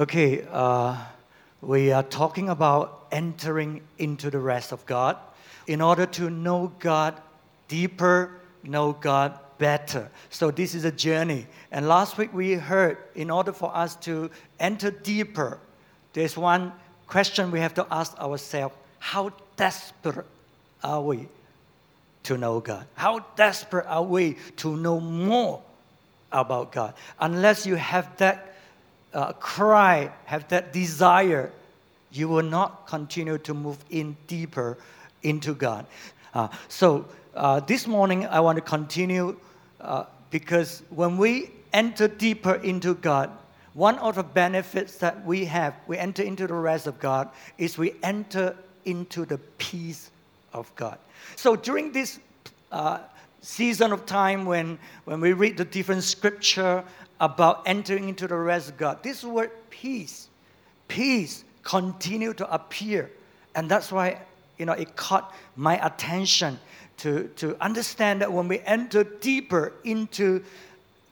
Okay, uh, we are talking about entering into the rest of God in order to know God deeper, know God better. So, this is a journey. And last week we heard in order for us to enter deeper, there's one question we have to ask ourselves how desperate are we to know God? How desperate are we to know more about God? Unless you have that uh, cry, have that desire, you will not continue to move in deeper into God. Uh, so uh, this morning I want to continue uh, because when we enter deeper into God, one of the benefits that we have, we enter into the rest of God, is we enter into the peace of God. So during this uh, season of time when, when we read the different scripture about entering into the rest of God, this word peace, peace continue to appear. And that's why, you know, it caught my attention to, to understand that when we enter deeper into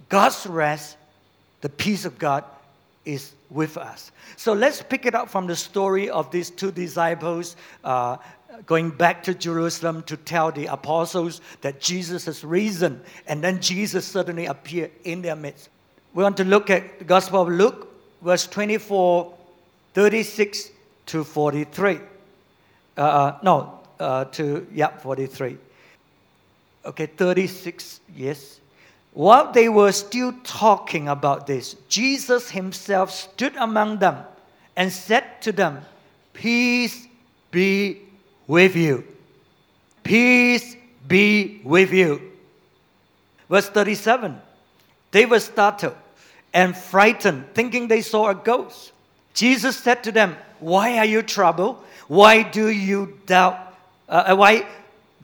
God's rest, the peace of God is with us. So let's pick it up from the story of these two disciples uh, going back to Jerusalem to tell the apostles that Jesus has risen, and then Jesus suddenly appeared in their midst. We want to look at the Gospel of Luke, verse 24, 36 to 43. Uh, uh, no, uh, to, yeah, 43. Okay, 36, yes. While they were still talking about this, Jesus himself stood among them and said to them, Peace be with you. Peace be with you. Verse 37 They were startled and frightened, thinking they saw a ghost. Jesus said to them, Why are you troubled? Why do you doubt? Uh, why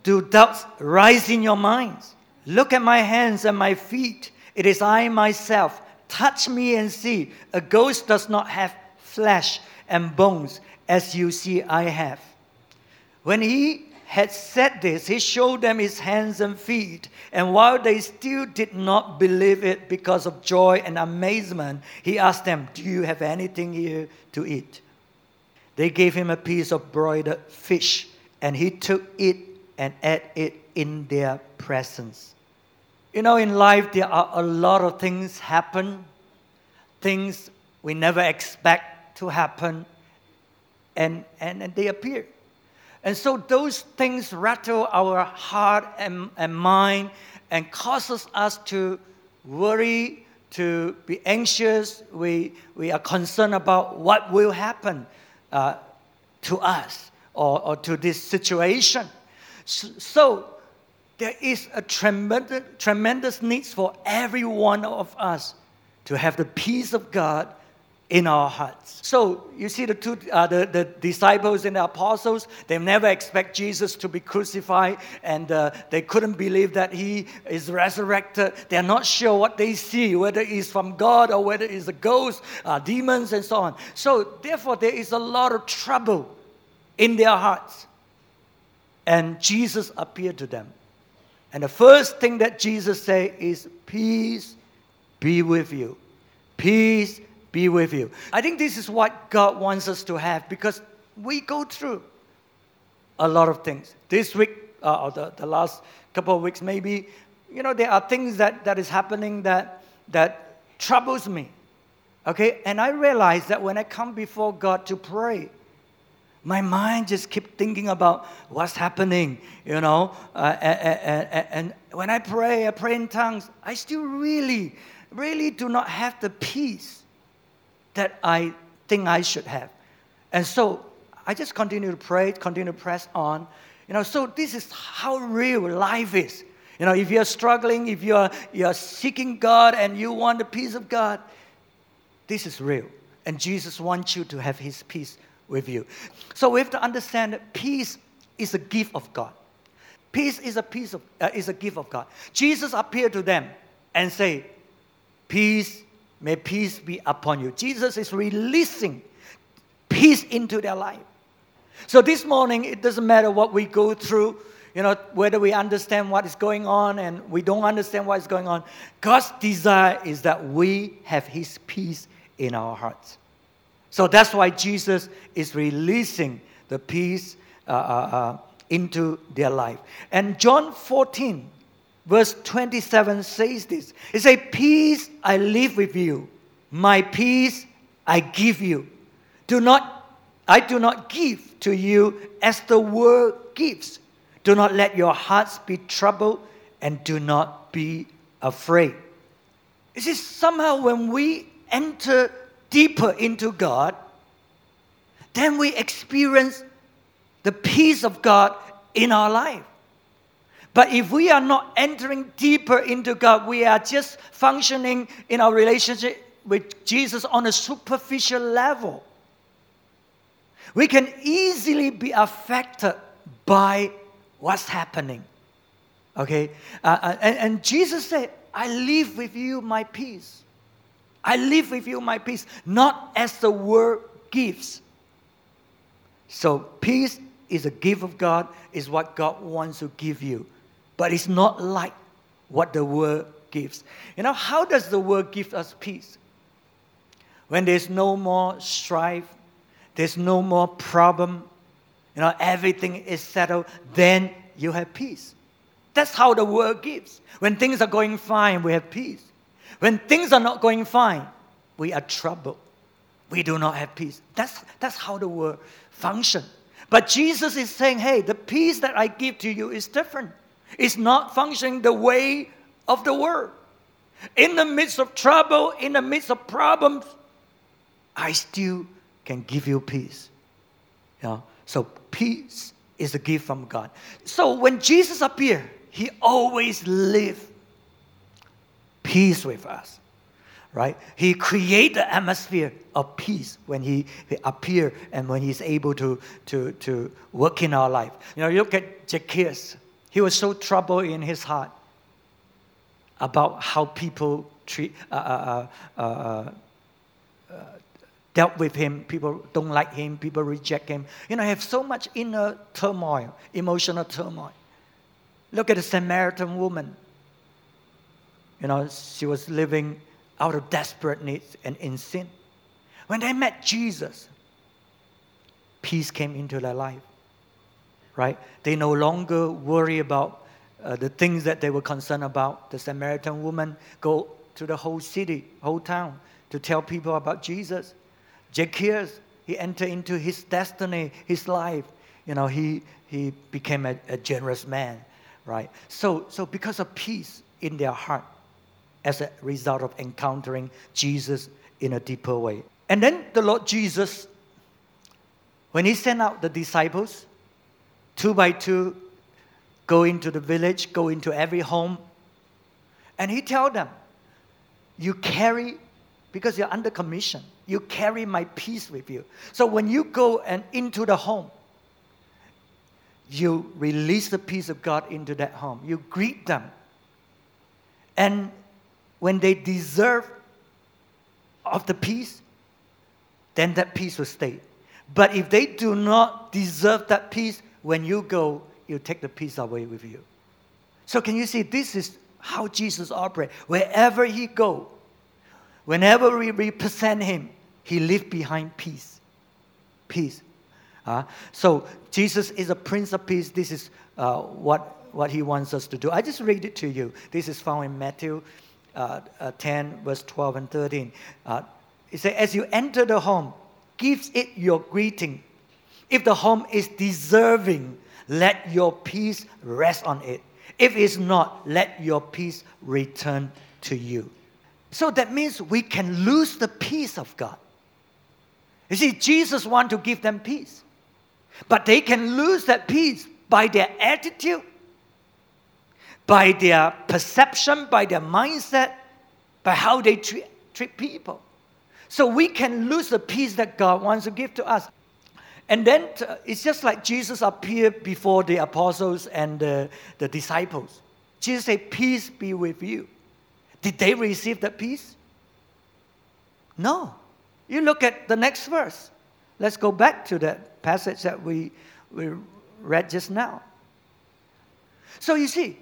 do doubts rise in your minds? Look at my hands and my feet. It is I myself. Touch me and see. A ghost does not have flesh and bones as you see I have. When he had said this, he showed them his hands and feet. And while they still did not believe it because of joy and amazement, he asked them, Do you have anything here to eat? They gave him a piece of broiled fish, and he took it and ate it in their presence. You know, in life, there are a lot of things happen, things we never expect to happen, and, and, and they appear. And so those things rattle our heart and, and mind and causes us to worry, to be anxious. We, we are concerned about what will happen uh, to us or, or to this situation. So, so there is a tremendous, tremendous need for every one of us to have the peace of God in our hearts. So you see the two, uh, the, the disciples and the apostles, they never expect Jesus to be crucified and uh, they couldn't believe that he is resurrected. They're not sure what they see, whether it's from God or whether it's a ghost, uh, demons and so on. So therefore there is a lot of trouble in their hearts. And Jesus appeared to them. And the first thing that Jesus said is, Peace be with you. Peace be with you. I think this is what God wants us to have because we go through a lot of things. This week, uh, or the, the last couple of weeks, maybe, you know, there are things that, that is happening that, that troubles me. Okay? And I realize that when I come before God to pray, my mind just keep thinking about what's happening, you know. Uh, and, and, and when I pray, I pray in tongues, I still really, really do not have the peace that I think I should have. And so I just continue to pray, continue to press on. You know, so this is how real life is. You know, if you're struggling, if you're, you're seeking God and you want the peace of God, this is real. And Jesus wants you to have his peace with you. So we have to understand that peace is a gift of God. Peace is a, piece of, uh, is a gift of God. Jesus appeared to them and say, Peace May peace be upon you. Jesus is releasing peace into their life. So this morning, it doesn't matter what we go through, you know, whether we understand what is going on and we don't understand what is going on. God's desire is that we have His peace in our hearts. So that's why Jesus is releasing the peace uh, uh, uh, into their life. And John 14, verse 27 says this It says, Peace I live with you, my peace I give you. Do not, I do not give to you as the world gives. Do not let your hearts be troubled and do not be afraid. You see, somehow when we enter deeper into God, then we experience the peace of God in our life. But if we are not entering deeper into God, we are just functioning in our relationship with Jesus on a superficial level. We can easily be affected by what's happening. Okay? Uh, uh, and, and Jesus said, I live with you my peace. I live with you my peace, not as the world gives. So, peace is a gift of God, is what God wants to give you. But it's not like what the world gives. You know, how does the world give us peace? When there's no more strife, there's no more problem, you know, everything is settled, then you have peace. That's how the world gives. When things are going fine, we have peace. When things are not going fine, we are troubled. We do not have peace. That's, that's how the world functions. But Jesus is saying, hey, the peace that I give to you is different. It's not functioning the way of the world. In the midst of trouble, in the midst of problems, I still can give you peace. Know? So peace is a gift from God. So when Jesus appeared, he always lived peace with us. Right? He created the atmosphere of peace when he, he appeared and when he's able to, to, to work in our life. You know, you look at Zacchaeus. He was so troubled in his heart about how people treat, uh, uh, uh, uh dealt with him. People don't like him. People reject him. You know, have so much inner turmoil, emotional turmoil. Look at the Samaritan woman. You know, she was living out of desperate needs and in sin. When they met Jesus, peace came into their life. Right? They no longer worry about uh, the things that they were concerned about. The Samaritan woman go to the whole city, whole town, to tell people about Jesus. Zacchaeus, he entered into his destiny, his life. You know, he, he became a, a generous man, right? So, so because of peace in their heart as a result of encountering Jesus in a deeper way. And then the Lord Jesus, when he sent out the disciples, two by two, go into the village, go into every home, and he tell them, you carry, because you're under commission, you carry my peace with you. So when you go and into the home, you release the peace of God into that home. You greet them. And when they deserve of the peace, then that peace will stay. But if they do not deserve that peace, when you go, you take the peace away with you. So can you see this is how Jesus operates. Wherever he go, Whenever we represent Him, He leaves behind peace. Peace. Uh, so Jesus is a Prince of Peace. This is uh, what, what He wants us to do. I just read it to you. This is found in Matthew uh, uh 10, verse 12 and 13. Uh, it says, As you enter the home, give it your greeting. If the home is deserving, let your peace rest on it. If it's not, let your peace return to you. So that means we can lose the peace of God. You see, Jesus wants to give them peace. But they can lose that peace by their attitude, by their perception, by their mindset, by how they treat, treat people. So we can lose the peace that God wants to give to us. And then uh, it's just like Jesus appeared before the apostles and the, disciples. Jesus said, Peace be with you. Did they receive that peace? No. You look at the next verse. Let's go back to that passage that we, we read just now. So you see,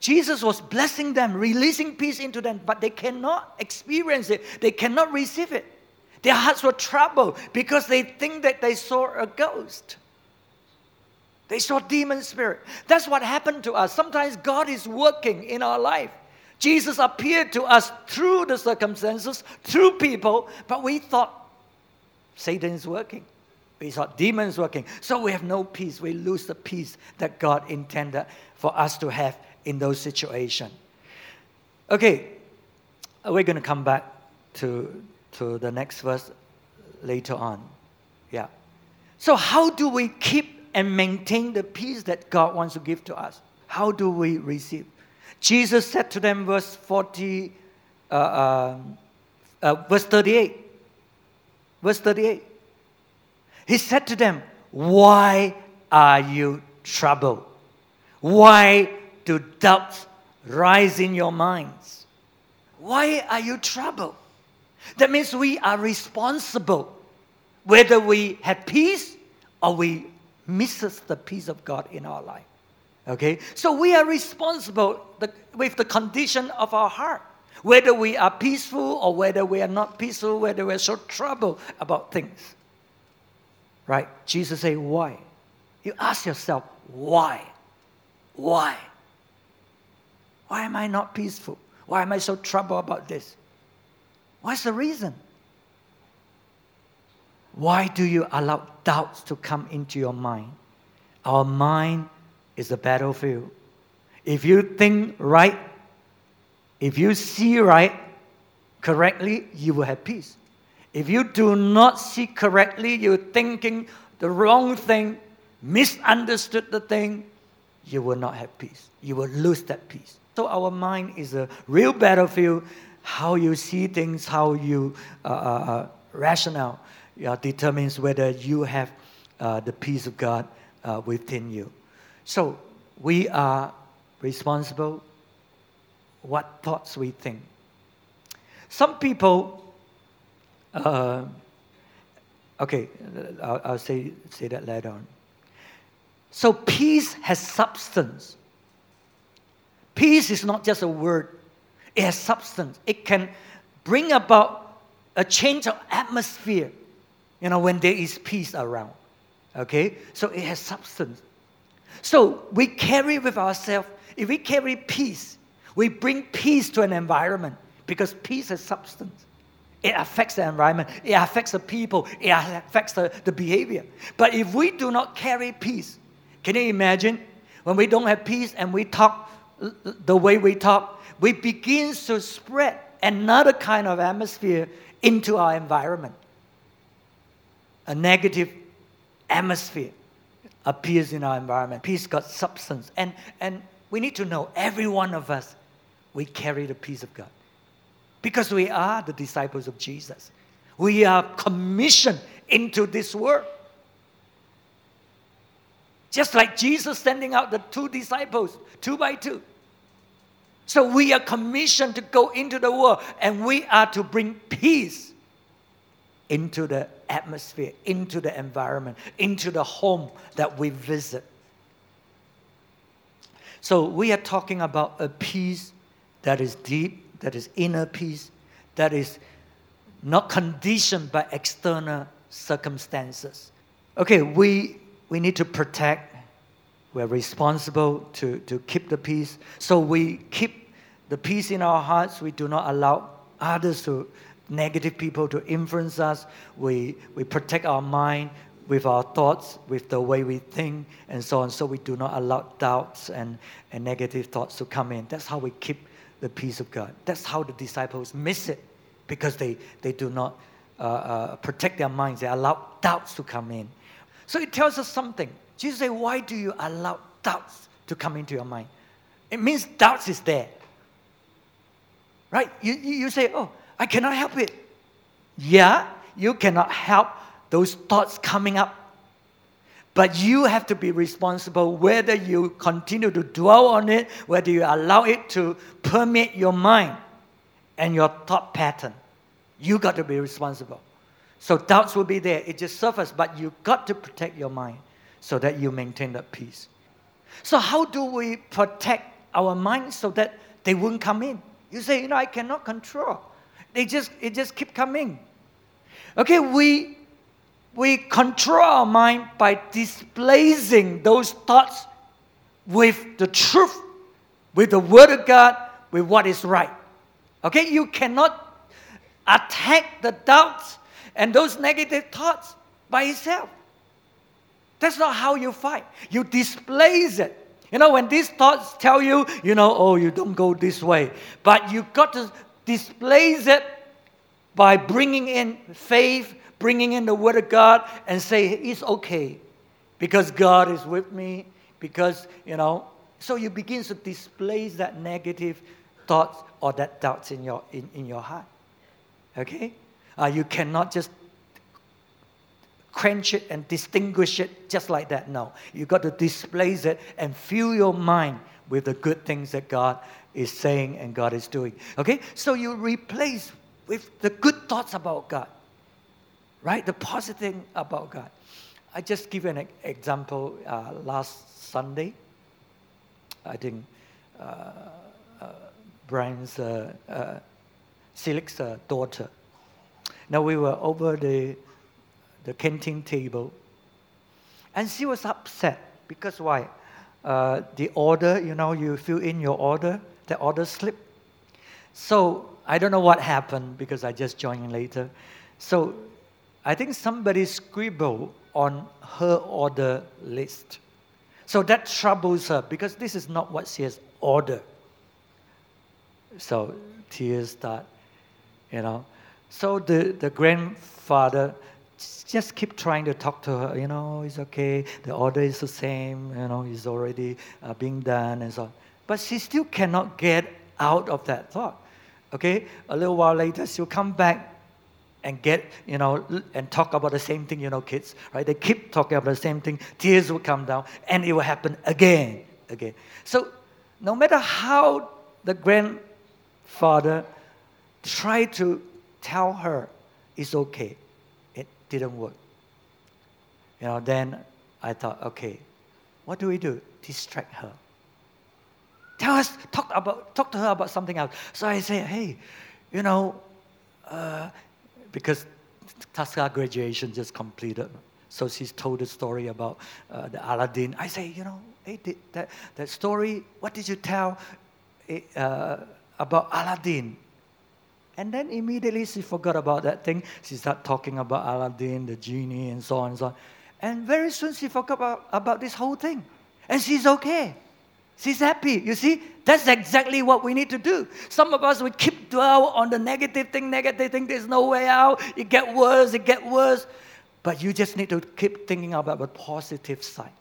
Jesus was blessing them, releasing peace into them, but they cannot experience it. They cannot receive it Their hearts were troubled because they think that they saw a ghost. They saw demon spirit. That's what happened to us. Sometimes God is working in our life. Jesus appeared to us through the circumstances, through people, but we thought Satan is working. We thought demons working. So we have no peace. We lose the peace that God intended for us to have in those situations. Okay, we're going to come back to, to the next verse later on. Yeah. So, how do we keep and maintain the peace that God wants to give to us? How do we receive? Jesus said to them, verse 40, uh, uh, uh, verse 38. Verse 38. He said to them, Why are you troubled? Why do doubts rise in your minds? Why are you troubled? That means we are responsible whether we have peace or we misses the peace of God in our life. Okay? So we are responsible with the condition of our heart. Whether we are peaceful or whether we are not peaceful, whether we're so troubled about things. Right? Jesus said, why? You ask yourself, why? Why? Why am I not peaceful? Why am I so troubled about this? What's the reason? Why do you allow doubts to come into your mind? Our mind is a battlefield. If you think right, if you see right correctly, you will have peace. If you do not see correctly, you're thinking the wrong thing, misunderstood the thing, you will not have peace. You will lose that peace. So our mind is a real battlefield. How you see things, how you uh, uh, uh rational uh, determines whether you have uh, the peace of God uh, within you. So we are responsible what thoughts we think. Some people, okay, I'll, I'll, say, say that later on. So peace has substance. Peace is not just a word, it has substance. It can bring about a change of atmosphere you know, when there is peace around. Okay? So it has substance. So we carry with ourselves, if we carry peace, we bring peace to an environment because peace has substance. It affects the environment, it affects the people, it affects the, the behavior. But if we do not carry peace, can you imagine when we don't have peace and we talk the way we talk, we begin to spread another kind of atmosphere into our environment a negative atmosphere appears in our environment. Peace got substance. And, and we need to know every one of us, we carry the peace of God. Because we are the disciples of Jesus. We are commissioned into this world. Just like Jesus sending out the two disciples, two by two. So we are commissioned to go into the world and we are to bring peace into the atmosphere, into the environment, into the home that we visit. So we are talking about a peace that is deep, that is inner peace, that is not conditioned by external circumstances. Okay, we, we need to protect, we're responsible to, to keep the peace. So we keep the peace in our hearts, we do not allow others to negative people to influence us. We, we protect our mind with our thoughts, with the way we think, and so on, so we do not allow doubts and, and negative thoughts to come in. That's how we keep the peace of God. That's how the disciples miss it because they, they do not uh, uh, protect their minds. They allow doubts to come in. So it tells us something. Jesus said, Why do you allow doubts to come into your mind? It means doubts is there. Right? You, you say, Oh, I cannot help it. Yeah, you cannot help those thoughts coming up. But you have to be responsible whether you continue to dwell on it, whether you allow it to permeate your mind and your thought pattern. You got to be responsible. So doubts will be there. It just surfaces, but you got to protect your mind so that you maintain that peace. So how do we protect our mind so that they won't come in? You say, you know, I cannot control. They just, it just keep coming. Okay, we we control our mind by displacing those thoughts with the truth, with the Word of God, with what is right. Okay, you cannot attack the doubts and those negative thoughts by itself. That's not how you fight. You displace it. You know, when these thoughts tell you, you know, oh, you don't go this way, but you got to displace it by bringing in faith, bringing in the Word of God, and say, it's okay because God is with me, because, you know, so you begin to displace that negative thoughts or that doubts in your, in, in your heart. Okay? Uh, you cannot just quench it and distinguish it just like that. No. you've got to displace it and fill your mind with the good things that God is saying and God is doing. Okay? So you replace with the good thoughts about God. Right? The positive about God. I just give an example uh, last Sunday. I think uh, uh, Brian's uh, uh, uh, daughter. Now we were over the the canteen table, and she was upset because why? Uh, the order, you know, you fill in your order, the order slip. So I don't know what happened because I just joined later. So I think somebody scribbled on her order list. So that troubles her because this is not what she has ordered. So tears start, you know. So the, the grandfather just keep trying to talk to her, you know, it's okay, the order is the same, you know, it's already uh, being done and so on. But she still cannot get out of that thought. Okay, a little while later, she'll come back and get, you know, and talk about the same thing, you know, kids, right? They keep talking about the same thing, tears will come down, and it will happen again, again. So, no matter how the grandfather tried to tell her it's okay, didn't work. You know, then I thought, okay, what do we do? Distract her. Tell us, talk about, talk to her about something else. So I say, hey, you know, uh, because TASKA graduation just completed. So she's told the story about uh, the Aladdin. I say, you know, hey, that, that story, what did you tell eh, uh, about Aladdin? And then immediately she forgot about that thing. She started talking about Aladdin, the genie, and so on and so on. And very soon she forgot about, about this whole thing. And she's okay. She's happy. You see, that's exactly what we need to do. Some of us we keep dwell on the negative thing, negative thing. There's no way out. It get worse. It get worse. But you just need to keep thinking about the positive side,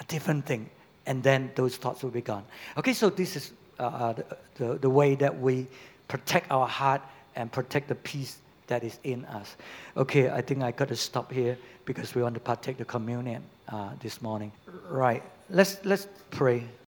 a different thing, and then those thoughts will be gone. Okay, so this is uh, uh the, the, the way that we protect our heart and protect the peace that is in us. Okay, I think I got to stop here because we want to partake the communion uh, this morning. Right. Let's let's pray.